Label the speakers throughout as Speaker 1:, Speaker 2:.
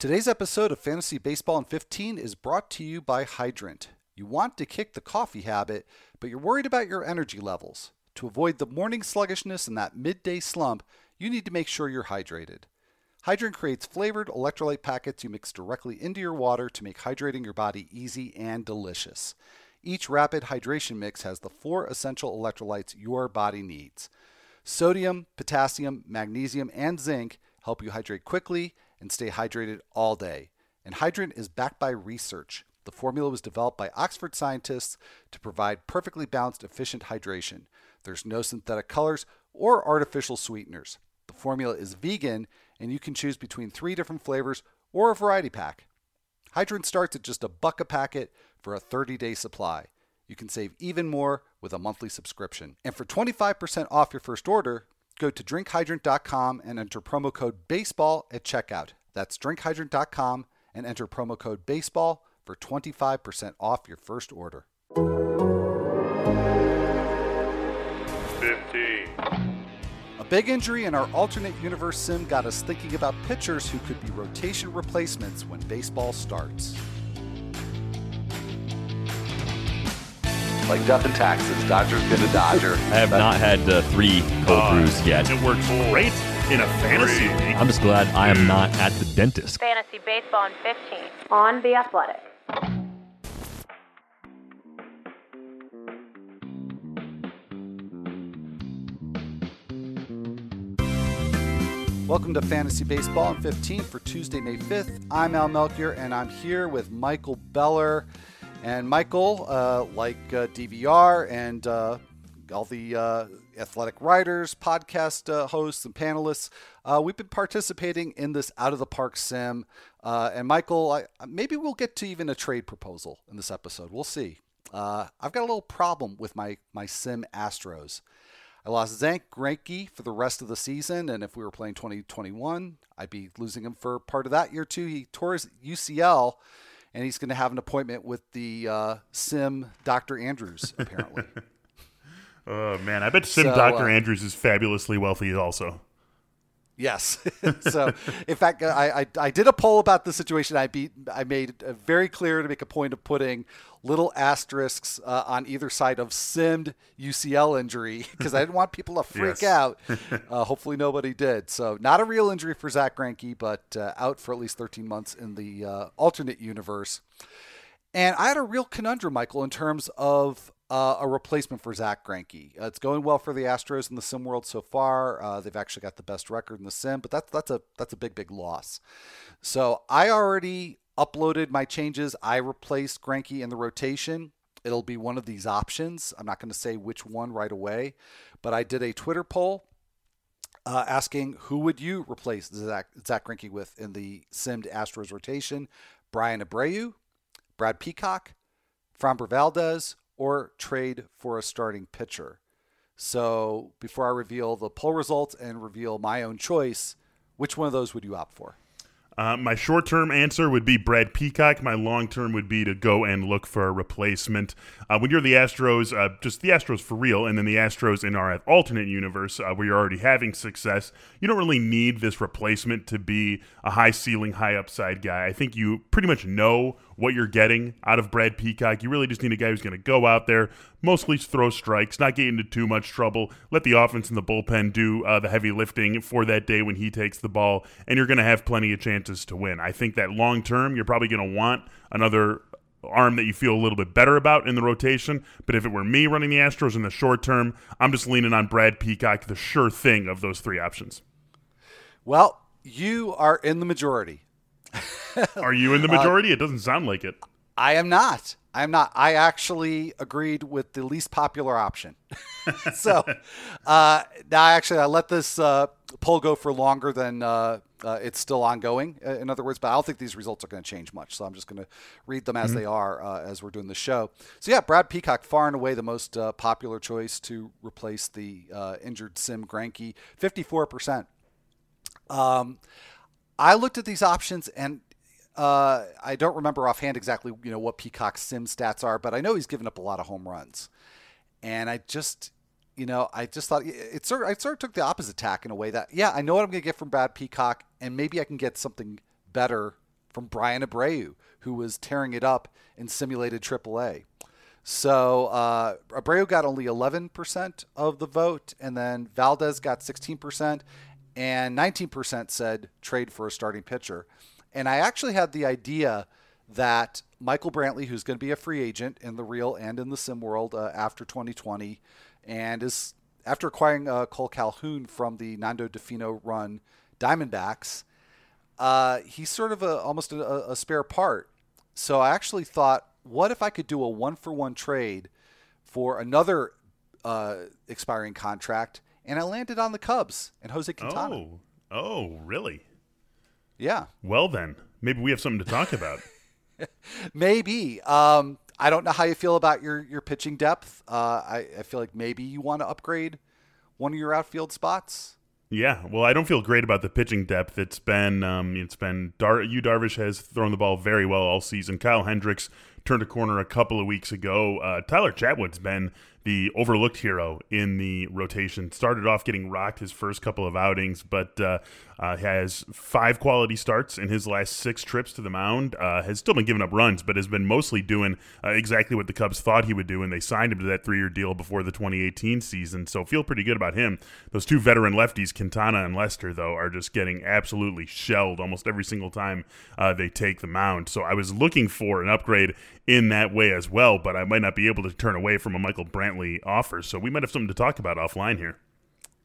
Speaker 1: Today's episode of Fantasy Baseball in 15 is brought to you by Hydrant. You want to kick the coffee habit, but you're worried about your energy levels. To avoid the morning sluggishness and that midday slump, you need to make sure you're hydrated. Hydrant creates flavored electrolyte packets you mix directly into your water to make hydrating your body easy and delicious. Each rapid hydration mix has the four essential electrolytes your body needs. Sodium, potassium, magnesium, and zinc help you hydrate quickly and stay hydrated all day. And Hydrant is backed by research. The formula was developed by Oxford scientists to provide perfectly balanced, efficient hydration. There's no synthetic colors or artificial sweeteners. The formula is vegan, and you can choose between three different flavors or a variety pack. Hydrant starts at just a buck a packet for a 30 day supply. You can save even more with a monthly subscription. And for 25% off your first order, go to drinkhydrant.com and enter promo code BASEBALL at checkout. That's drinkhydrant.com and enter promo code BASEBALL for 25% off your first order.
Speaker 2: 15.
Speaker 1: A big injury in our alternate universe sim got us thinking about pitchers who could be rotation replacements when baseball starts.
Speaker 3: Like death and taxes, Dodger's been a Dodger.
Speaker 4: I have not had uh, three cold brews yet.
Speaker 5: It works great in a fantasy league.
Speaker 4: I'm just glad I am not at the dentist.
Speaker 6: Fantasy Baseball in 15 on The Athletic.
Speaker 1: Welcome to Fantasy Baseball in 15 for Tuesday, May 5th. I'm Al Melchior, and I'm here with Michael Beller. And Michael, uh, like uh, DVR and uh, all the uh, athletic writers, podcast uh, hosts, and panelists, uh, we've been participating in this out of the park sim. And Michael, I, maybe we'll get to even a trade proposal in this episode. We'll see. I've got a little problem with my my sim Astros. I lost Zack Greinke for the rest of the season, and if we were playing 2021, I'd be losing him for part of that year too. He tore his UCL, and he's going to have an appointment with the uh, sim Dr. Andrews apparently.
Speaker 5: Oh man, I bet Sim
Speaker 1: So,
Speaker 5: Doctor
Speaker 1: uh,
Speaker 5: Andrews is fabulously wealthy also.
Speaker 1: Yes. so, in fact, I, I I did a poll about the situation. I beat. I made very clear to make a point of putting little asterisks uh, on either side of simmed UCL injury because I didn't want people to freak
Speaker 5: Yes.
Speaker 1: out. Uh, hopefully, nobody did. So, not a real injury for Zack Greinke, but uh, out for at least 13 months in the uh, alternate universe. And I had a real conundrum, Michael, in terms of uh, a replacement for Zack Greinke. Uh, it's going well for the Astros in the sim world so far. Uh, they've actually got the best record in the sim, but that's that's a that's a big big loss. So I already uploaded my changes. I replaced Greinke in the rotation. It'll be one of these options. I'm not going to say which one right away, but I did a Twitter poll uh, asking who would you replace Zach, Zack Greinke with in the simmed Astros rotation? Bryan Abreu, Brad Peacock, Framber Valdez, or trade for a starting pitcher. So before I reveal the poll results and reveal my own choice, which one of those would you opt for?
Speaker 5: Uh, my short term answer would be Brad Peacock. My long term would be to go and look for a replacement. Uh, when you're the Astros, uh, just the Astros for real, and then the Astros in our alternate universe uh, where you're already having success, you don't really need this replacement to be a high ceiling, high upside guy. I think you pretty much know what you're getting out of Brad Peacock. You really just need a guy who's going to go out there, mostly throw strikes, not get into too much trouble, let the offense and the bullpen do uh, the heavy lifting for that day when he takes the ball, and you're going to have plenty of chances to win. I think that long term, you're probably going to want another arm that you feel a little bit better about in the rotation. But if it were me running the Astros in the short term, I'm just leaning on Brad Peacock, the sure thing of those three options.
Speaker 1: Well, you are in the majority.
Speaker 5: Are you in the majority? it doesn't sound like it.
Speaker 1: I am not. I am not. I actually agreed with the least popular option. so uh, now, actually, I let this uh, poll go for longer than uh, uh, it's still ongoing. uh, In other words, but I don't think these results are going to change much. So I'm just going to read them as they are uh, as we're doing the show. So yeah, Brad Peacock, far and away the most uh, popular choice to replace the uh, injured Sim Greinke, 54 percent. Um, I looked at these options and uh, I don't remember offhand exactly you know what Peacock's sim stats are, but I know he's given up a lot of home runs, and I just you know I just thought it sort of, I sort of took the opposite tack in a way that yeah I know what I'm gonna get from Brad Peacock, and maybe I can get something better from Bryan Abreu, who was tearing it up in simulated AAA. So uh, Abreu got only 11% of the vote, and then Valdez got 16%, and 19% said trade for a starting pitcher. And I actually had the idea that Michael Brantley, who's going to be a free agent in the real and in the sim world uh, after 2020, and is after acquiring uh, Kole Calhoun from the Nando Di Fino run Diamondbacks, uh, he's sort of a, almost a, a spare part. So I actually thought, what if I could do a one for one trade for another uh, expiring contract? And I landed on the Cubs and Jose Quintana.
Speaker 5: Oh, oh, really?
Speaker 1: Yeah.
Speaker 5: Well, then maybe we have something to talk about.
Speaker 1: maybe. Um, I don't know how you feel about your your pitching depth. Uh, I, I feel like maybe you want to upgrade one of your outfield spots.
Speaker 5: Yeah, well, I don't feel great about the pitching depth. It's been, um, it's been Dar- Yu Darvish has thrown the ball very well all season. Kyle Hendricks turned a corner a couple of weeks ago. Uh, Tyler Chatwood's been the overlooked hero in the rotation. Started off getting rocked his first couple of outings, but uh, uh, has five quality starts in his last six trips to the mound. Uh, has still been giving up runs, but has been mostly doing uh, exactly what the Cubs thought he would do, and they signed him to that three-year deal before the 2018 season. So feel pretty good about him. Those two veteran lefties, Quintana and Lester, though, are just getting absolutely shelled almost every single time uh, they take the mound. So I was looking for an upgrade in that way as well, but I might not be able to turn away from a Michael Brantley offer. So we might have something to talk about offline here.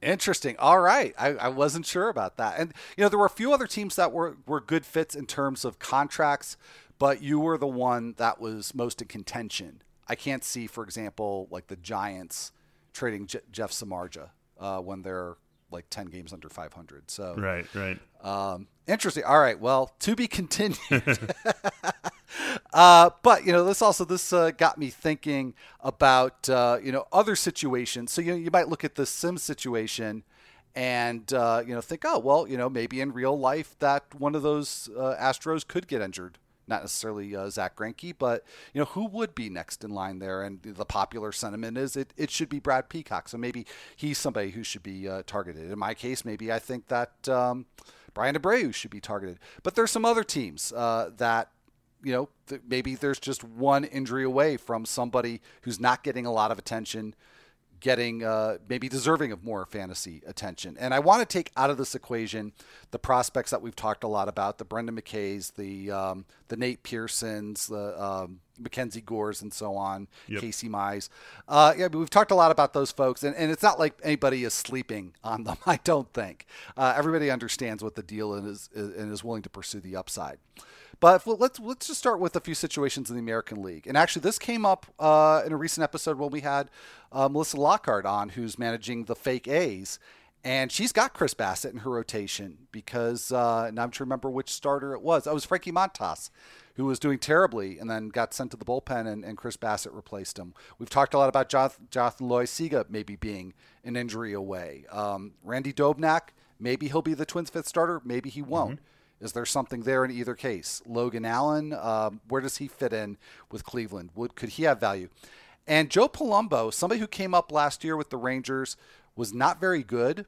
Speaker 1: Interesting. All right. I, I wasn't sure about that. And, you know, there were a few other teams that were, were good fits in terms of contracts, but you were the one that was most in contention. I can't see, for example, like the Giants trading Jeff Samardzija uh, when they're like 10 games under 500. So,
Speaker 5: right, right.
Speaker 1: Um, interesting. All right. Well, to be continued. uh, but you know, this also this uh, got me thinking about uh, you know other situations. So you know, you might look at the sim situation and uh, you know think, oh well, you know maybe in real life that one of those uh, Astros could get injured. Not necessarily uh, Zack Greinke, but you know who would be next in line there? And the popular sentiment is it, it should be Brad Peacock. So maybe he's somebody who should be targeted. In my case, maybe I think that um, Bryan Abreu should be targeted. But there's some other teams uh, that you know, th- maybe there's just one injury away from somebody who's not getting a lot of attention, getting uh, maybe deserving of more fantasy attention. And I want to take out of this equation the prospects that we've talked a lot about: the Brendan McKays, the um, the Nate Pearsons, the um, Mackenzie Gores, and so on. Yep. Casey Mize. Uh, yeah, we've talked a lot about those folks, and, and it's not like anybody is sleeping on them. I don't think uh, everybody understands what the deal is, is and is willing to pursue the upside. But let's let's just start with a few situations in the American League. And actually, this came up uh, in a recent episode when we had uh, Melissa Lockhart on, who's managing the fake A's. And she's got Chris Bassitt in her rotation because, uh, and I'm trying to remember which starter it was. Oh, it was Frankie Montas, who was doing terribly and then got sent to the bullpen, and, and Chris Bassitt replaced him. We've talked a lot about Jonathan, Jonathan Loaisiga maybe being an injury away. Um, Randy Dobnak, maybe he'll be the Twins' fifth starter, maybe he won't. Mm-hmm. Is there something there in either case? Logan Allen, um, where does he fit in with Cleveland? Would could he have value? And Joe Palumbo, somebody who came up last year with the Rangers, was not very good.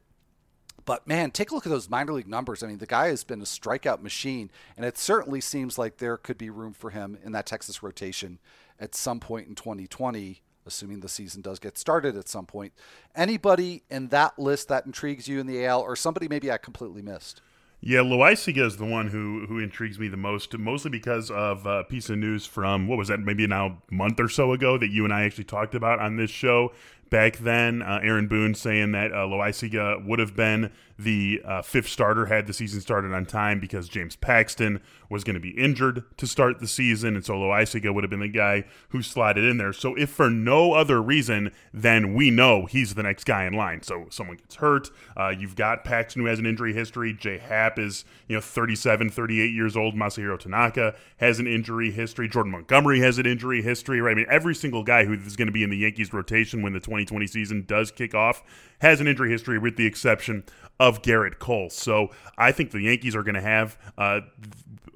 Speaker 1: But man, take a look at those minor league numbers. I mean, the guy has been a strikeout machine, and it certainly seems like there could be room for him in that Texas rotation at some point in 2020, assuming the season does get started at some point. Anybody in that list that intrigues you in the AL, or somebody maybe I completely missed?
Speaker 5: Yeah, Loaisiga is the one who who intrigues me the most, mostly because of a piece of news from what was that, maybe now month or so ago that you and I actually talked about on this show. Back then, uh, Aaron Boone saying that uh, Loaisiga would have been the uh, fifth starter had the season started on time because James Paxton was going to be injured to start the season, and so Loaisiga would have been the guy who slotted in there. So if for no other reason, then we know he's the next guy in line. So someone gets hurt, uh, you've got Paxton who has an injury history. J Happ is you know 37, 38 years old. Masahiro Tanaka has an injury history. Jordan Montgomery has an injury history. Right? I mean, every single guy who is going to be in the Yankees rotation when the 2020 season does kick off has an injury history, with the exception of Gerrit Cole. So I think the Yankees are going to have uh,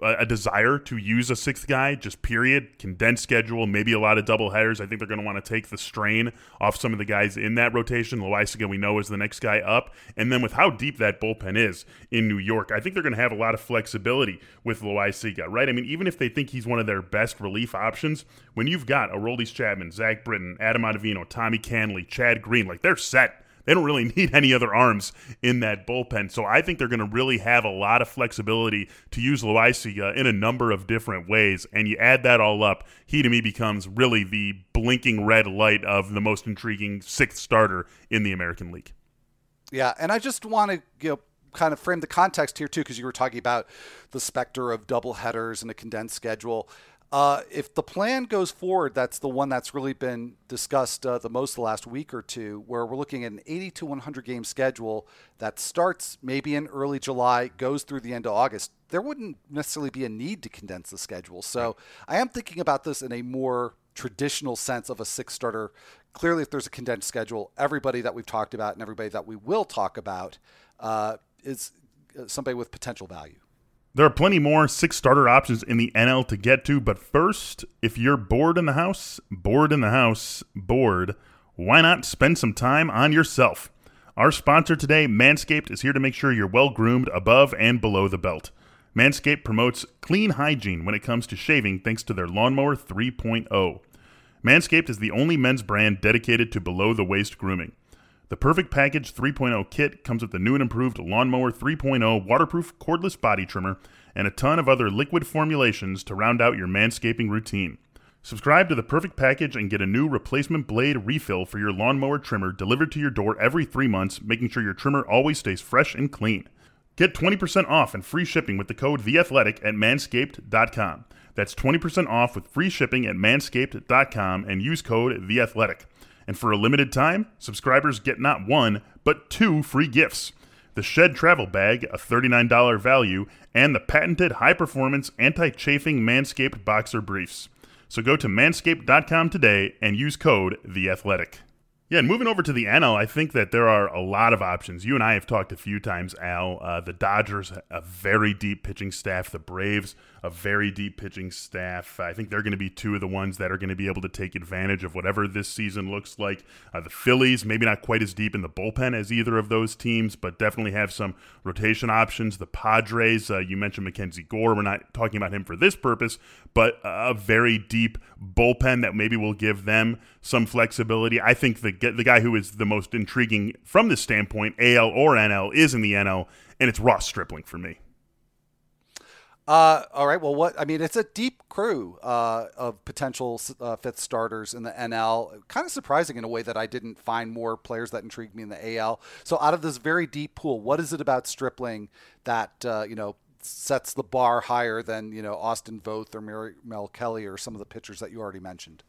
Speaker 5: a desire to use a sixth guy, just period, condensed schedule, maybe a lot of double headers. I think they're going to want to take the strain off some of the guys in that rotation. Loaisiga, we know, is the next guy up. And then with how deep that bullpen is in New York, I think they're going to have a lot of flexibility with Loaisiga, right? I mean, even if they think he's one of their best relief options, when you've got Aroldis Chapman, Zach Britton, Adam Ottavino, Tommy Kahnle, Chad Green, like they're set they don't really need any other arms in that bullpen. So I think they're going to really have a lot of flexibility to use Loaisiga in a number of different ways. And you add that all up, he to me becomes really the blinking red light of the most intriguing sixth starter in the American League.
Speaker 1: Yeah, and I just want to you know kind of frame the context here too, because you were talking about the specter of double headers and a condensed schedule. Uh, if the plan goes forward, that's the one that's really been discussed uh, the most the last week or two, where we're looking at an 80 to 100 game schedule that starts maybe in early July, goes through the end of August. There wouldn't necessarily be a need to condense the schedule. So I am thinking about this in a more traditional sense of a six starter. Clearly, if there's a condensed schedule, everybody that we've talked about and everybody that we will talk about uh, is uh, somebody with potential value.
Speaker 5: There are plenty more six starter options in the NL to get to, but first, if you're bored in the house, bored in the house, bored, why not spend some time on yourself? Our sponsor today, Manscaped, is here to make sure you're well groomed above and below the belt. Manscaped promotes clean hygiene when it comes to shaving thanks to their Lawnmower 3.0. Manscaped is the only men's brand dedicated to below the waist grooming. The Perfect Package 3.0 kit comes with the new and improved Lawnmower 3.0 waterproof cordless body trimmer and a ton of other liquid formulations to round out your manscaping routine. Subscribe to the Perfect Package and get a new replacement blade refill for your lawnmower trimmer delivered to your door every three months, making sure your trimmer always stays fresh and clean. Get 20% off and free shipping with the code THEATHLETIC at manscaped.com. That's 20% off with free shipping at manscaped.com and use code THEATHLETIC. And for a limited time, subscribers get not one, but two free gifts the Shed Travel Bag, a $39 value, and the patented high performance anti chafing Manscaped Boxer Briefs. So go to manscaped.com today and use code THEATHLETIC. Yeah, and moving over to the NL, I think that there are a lot of options. You and I have talked a few times, Al. Uh, the Dodgers, a very deep pitching staff. The Braves, a very deep pitching staff. I think they're going to be two of the ones that are going to be able to take advantage of whatever this season looks like. Uh, the Phillies, maybe not quite as deep in the bullpen as either of those teams, but definitely have some rotation options. The Padres, uh, you mentioned Mackenzie Gore. We're not talking about him for this purpose, but a very deep bullpen that maybe will give them some flexibility. I think the the guy who is the most intriguing from this standpoint, AL or NL, is in the NL, and it's Ross Stripling for me.
Speaker 1: Uh, all right. Well, what I mean, it's a deep crew uh, of potential uh, fifth starters in the NL. Kind of surprising in a way that I didn't find more players that intrigued me in the AL. So, out of this very deep pool, what is it about Stripling that uh, you know sets the bar higher than you know Austin Voth or Mel Kelly or some of the pitchers that you already mentioned?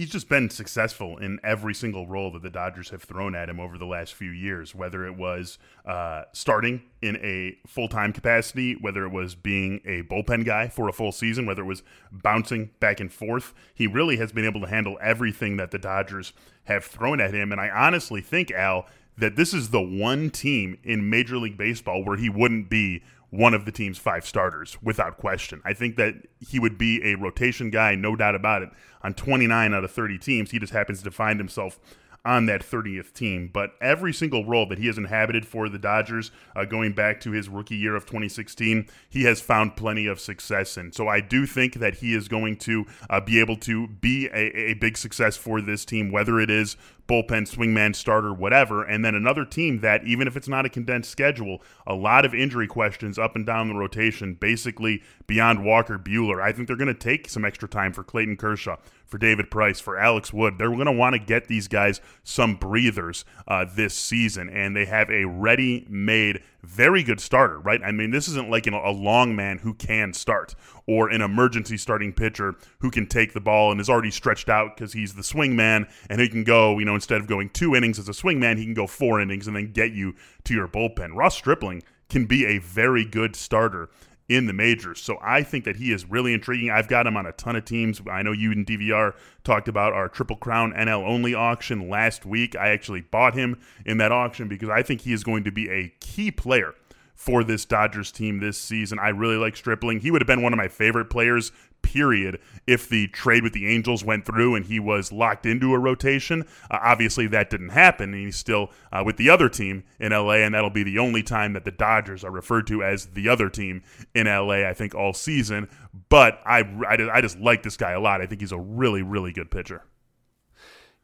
Speaker 5: He's just been successful in every single role that the Dodgers have thrown at him over the last few years, whether it was uh, starting in a full time capacity, whether it was being a bullpen guy for a full season, whether it was bouncing back and forth. He really has been able to handle everything that the Dodgers have thrown at him. And I honestly think, Al, that this is the one team in Major League Baseball where he wouldn't be one of the team's five starters without question. I think that he would be a rotation guy, no doubt about it. On 29 out of 30 teams, he just happens to find himself on that 30th team. But every single role that he has inhabited for the Dodgers, uh, going back to his rookie year of 2016, he has found plenty of success in. So I do think that he is going to uh, be able to be a, a big success for this team, whether it is bullpen, swingman, starter, whatever. And then another team that, even if it's not a condensed schedule, a lot of injury questions up and down the rotation, basically beyond Walker Buehler. I think they're going to take some extra time for Clayton Kershaw, for David Price, for Alex Wood. They're going to want to get these guys some breathers uh, this season, and they have a ready made very good starter, right? I mean, this isn't like a long man who can start or an emergency starting pitcher who can take the ball and is already stretched out because he's the swing man and he can go, you know, instead of going two innings as a swing man, he can go four innings and then get you to your bullpen. Ross Stripling can be a very good starter in the majors. So I think that he is really intriguing. I've got him on a ton of teams. I know you and DVR talked about our Triple Crown NL only auction last week. I actually bought him in that auction because I think he is going to be a key player for this Dodgers team this season. I really like Stripling. He would have been one of my favorite players period if the trade with the Angels went through and he was locked into a rotation. Uh, obviously, that didn't happen, and he's still uh, with the other team in LA, and that'll be the only time that the Dodgers are referred to as the other team in LA, I think, all season. But I, I, I just like this guy a lot. I think he's a really, really good pitcher.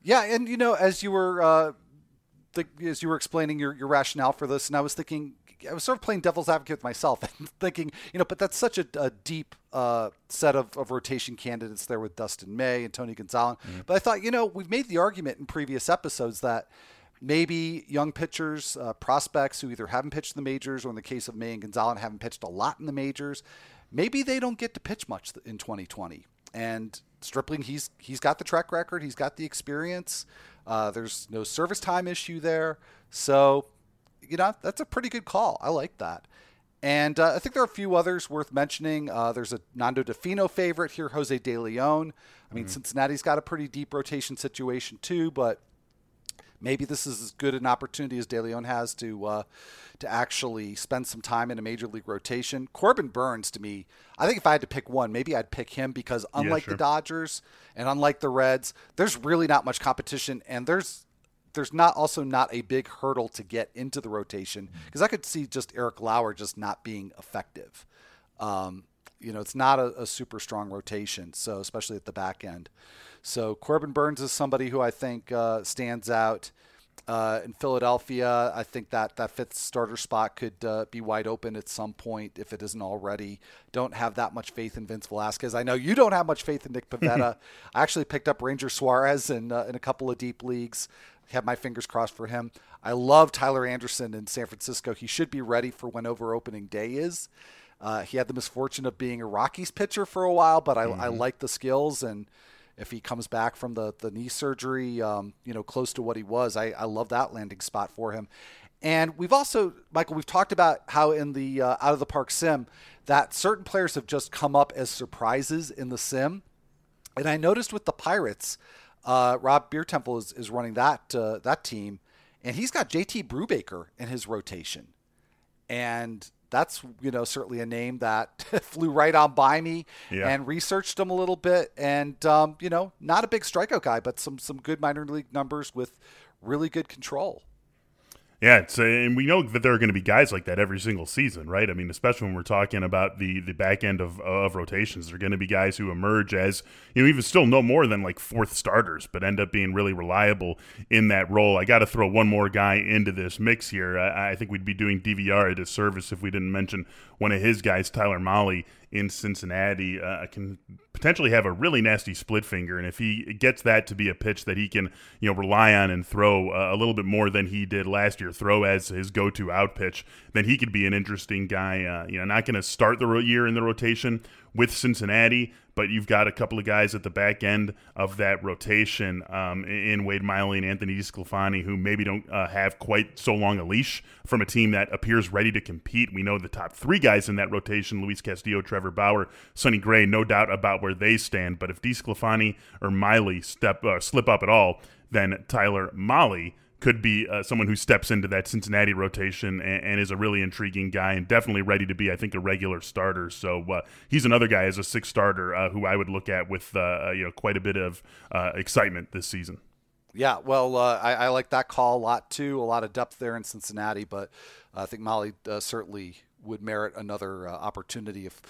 Speaker 1: Yeah, and you know, as you were uh, the, as you were explaining your, your rationale for this, and I was thinking, I was sort of playing devil's advocate with myself and thinking, you know, but that's such a, a deep uh, set of, of rotation candidates there with Dustin May and Tony Gonsolin. Mm-hmm. But I thought, you know, we've made the argument in previous episodes that maybe young pitchers, uh, prospects who either haven't pitched in the majors or in the case of May and Gonsolin haven't pitched a lot in the majors, maybe they don't get to pitch much in 2020. And Stripling, he's he's got the track record, he's got the experience. Uh, there's no service time issue there, so you know, that's a pretty good call. I like that. And uh, I think there are a few others worth mentioning. Uh, there's a Nando Di Fino favorite here, Jose De Leon. I mean, mm-hmm. Cincinnati's got a pretty deep rotation situation too, but maybe this is as good an opportunity as De Leon has to uh, to actually spend some time in a major league rotation. Corbin Burnes, to me, I think if I had to pick one, maybe I'd pick him because unlike yeah, sure. the Dodgers and unlike the Reds, there's really not much competition, and there's there's not also not a big hurdle to get into the rotation because I could see just Eric Lauer just not being effective. Um, you know, it's not a, a, super strong rotation, so especially at the back end. So Corbin Burnes is somebody who I think uh, stands out. Uh, in Philadelphia, I think that that fifth starter spot could uh, be wide open at some point if it isn't already. Don't have that much faith in Vince Velasquez. I know you don't have much faith in Nick Pivetta. I actually picked up Ranger Suarez in uh, in a couple of deep leagues have my fingers crossed for him. I love Tyler Anderson in San Francisco. He should be ready for whenever opening day is. Uh, he had the misfortune of being a Rockies pitcher for a while, but I, mm-hmm. I like the skills. And if he comes back from the, the knee surgery, um, you know, close to what he was, I, I love that landing spot for him. And we've also, Michael, we've talked about how in the uh, out of the park sim that certain players have just come up as surprises in the sim. And I noticed with the Pirates, uh, Rob Biertempfel is, is running that uh, that team, and he's got JT Brubaker in his rotation, and that's you know certainly a name that flew right on by me yeah. and researched him a little bit, and um, you know not a big strikeout guy, but some some good minor league numbers with really good control.
Speaker 5: Yeah, it's, uh, and we know that there are going to be guys like that every single season, right? I mean, especially when we're talking about the the back end of of rotations, there are going to be guys who emerge as you know even still no more than like fourth starters, but end up being really reliable in that role. I got to throw one more guy into this mix here. I, I think we'd be doing DVR a disservice if we didn't mention one of his guys, Tyler Mahle in Cincinnati uh, can potentially have a really nasty split finger, and if he gets that to be a pitch that he can you know rely on and throw uh, a little bit more than he did last year, throw as his go-to out pitch, then he could be an interesting guy. Uh, you know, not going to start the year in the rotation with Cincinnati, but you've got a couple of guys at the back end of that rotation um, in Wade Miley and Anthony DeSclafani who maybe don't uh, have quite so long a leash from a team that appears ready to compete. We know the top three guys in that rotation, Luis Castillo, Trevor Bauer, Sonny Gray, no doubt about where they stand. But if DeSclafani or Miley step uh, slip up at all, then Tyler Mahle – could be uh, someone who steps into that Cincinnati rotation and, and, is a really intriguing guy and definitely ready to be, I think, a regular starter. So uh, he's another guy as a six starter uh, who I would look at with uh, uh, you know quite a bit of uh, excitement this season.
Speaker 1: Yeah, well, I, I, like that call a lot too. A lot of depth there in Cincinnati, but I think Mahle certainly would merit another uh, opportunity if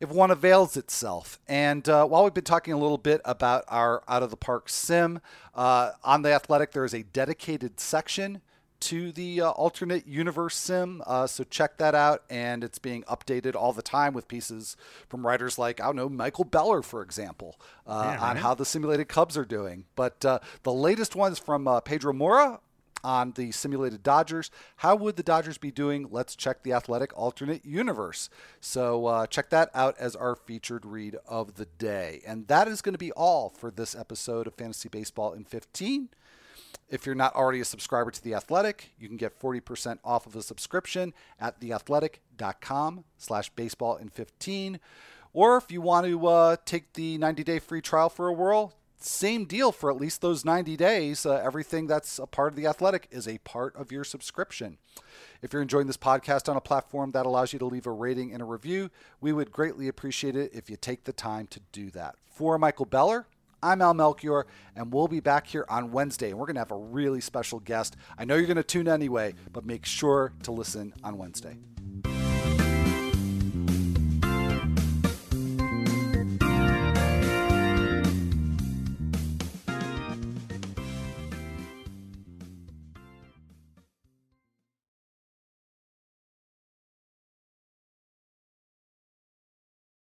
Speaker 1: if one avails itself. And uh, while we've been talking a little bit about our out of the park sim uh, on the Athletic, there is a dedicated section to the uh, alternate universe sim. Uh, so check that out, and it's being updated all the time with pieces from writers like I don't know Michael Beller, for example, uh, yeah, right. on how the simulated Cubs are doing. But the latest ones from Pedro Moura on the simulated Dodgers. How would the Dodgers be doing? Let's check the athletic alternate universe. So uh, check that out as our featured read of the day. And that is going to be all for this episode of Fantasy Baseball in 15. If you're not already a subscriber to The Athletic, you can get 40% off of a subscription at theathletic.com slash baseball in 15. Or if you want to uh, take the 90-day free trial for a whirl, same deal for at least those 90 days. Uh, everything that's a part of The Athletic is a part of your subscription. If you're enjoying this podcast on a platform that allows you to leave a rating and a review, we would greatly appreciate it if you take the time to do that. For Michael Beller, I'm Al Melchior, and we'll be back here on Wednesday. And we're going to have a really special guest. I know you're going to tune anyway, but make sure to listen on Wednesday.